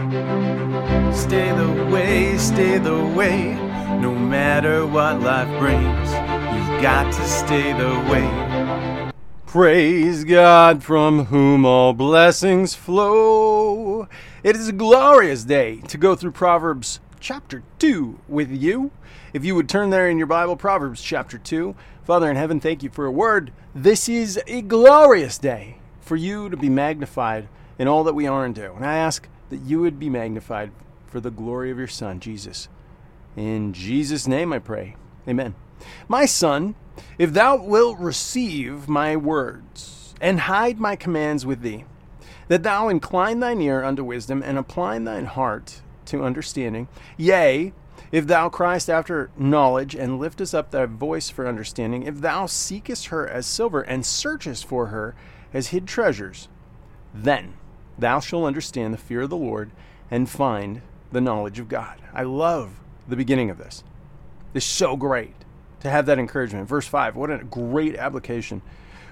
Stay the way, stay the way. No matter what life brings, you've got to stay the way. Praise God from whom all blessings flow. It is a glorious day to go through Proverbs chapter 2 with you. If you would turn there in your Bible, Proverbs chapter 2. Father in heaven, thank you for a word. This is a glorious day for you to be magnified in all that we are and do. And I ask that you would be magnified for the glory of your Son, Jesus. In Jesus' name I pray. Amen. My son, if thou wilt receive my words and hide my commands with thee, that thou incline thine ear unto wisdom and apply thine heart to understanding, yea, if thou criest after knowledge and liftest up thy voice for understanding, if thou seekest her as silver and searchest for her as hid treasures, then thou shalt understand the fear of the Lord and find the knowledge of God. I love the beginning of this. It's so great to have that encouragement. Verse 5, what a great application.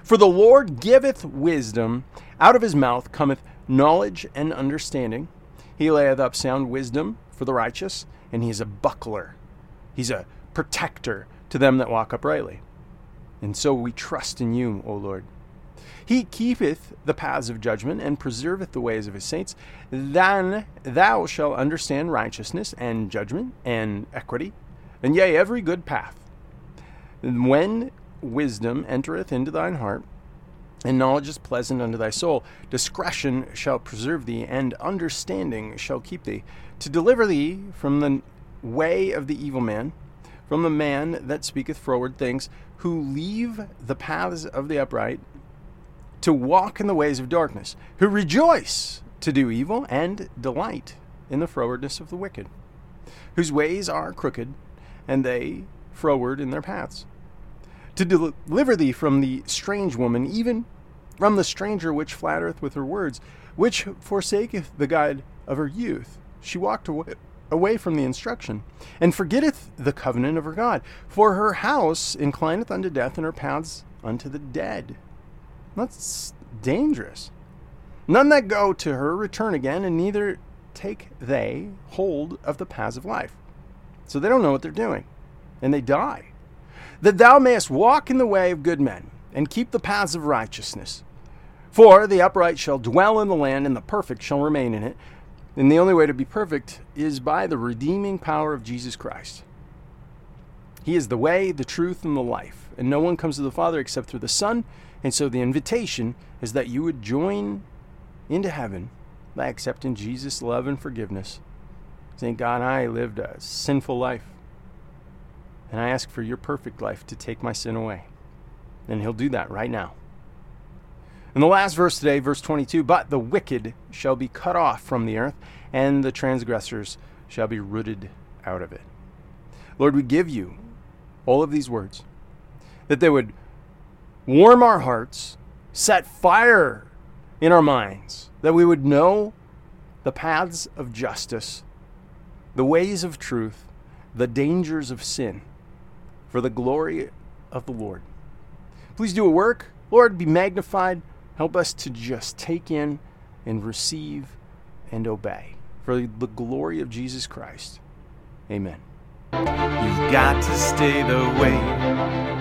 For the Lord giveth wisdom, out of his mouth cometh knowledge and understanding. He layeth up sound wisdom for the righteous, and he is a buckler. He's a protector to them that walk uprightly. And so we trust in you, O Lord. He keepeth the paths of judgment and preserveth the ways of his saints. Then thou shalt understand righteousness and judgment and equity, and yea, every good path. When wisdom entereth into thine heart, and knowledge is pleasant unto thy soul, discretion shall preserve thee, and understanding shall keep thee, to deliver thee from the way of the evil man, from the man that speaketh froward things, who leave the paths of the upright, to walk in the ways of darkness, who rejoice to do evil, and delight in the frowardness of the wicked, whose ways are crooked, and they froward in their paths to deliver thee from the strange woman, even from the stranger which flattereth with her words, which forsaketh the guide of her youth. She walked away, away from the instruction, and forgetteth the covenant of her God. For her house inclineth unto death, and her paths unto the dead. That's dangerous. None that go to her return again, and neither take they hold of the paths of life. So they don't know what they're doing, and they die that thou mayest walk in the way of good men, and keep the paths of righteousness. For the upright shall dwell in the land, and the perfect shall remain in it. And the only way to be perfect is by the redeeming power of Jesus Christ. He is the way, the truth, and the life, and no one comes to the Father except through the Son. And so the invitation is that you would join into heaven by accepting Jesus' love and forgiveness. Saying, God, I lived a sinful life. And I ask for your perfect life to take my sin away. And he'll do that right now. In the last verse today, verse 22 But the wicked shall be cut off from the earth, and the transgressors shall be rooted out of it. Lord, we give you all of these words that they would warm our hearts, set fire in our minds, that we would know the paths of justice, the ways of truth, the dangers of sin for the glory of the Lord. Please do a work. Lord, be magnified. Help us to just take in and receive and obey for the glory of Jesus Christ. Amen. You've got to stay the way.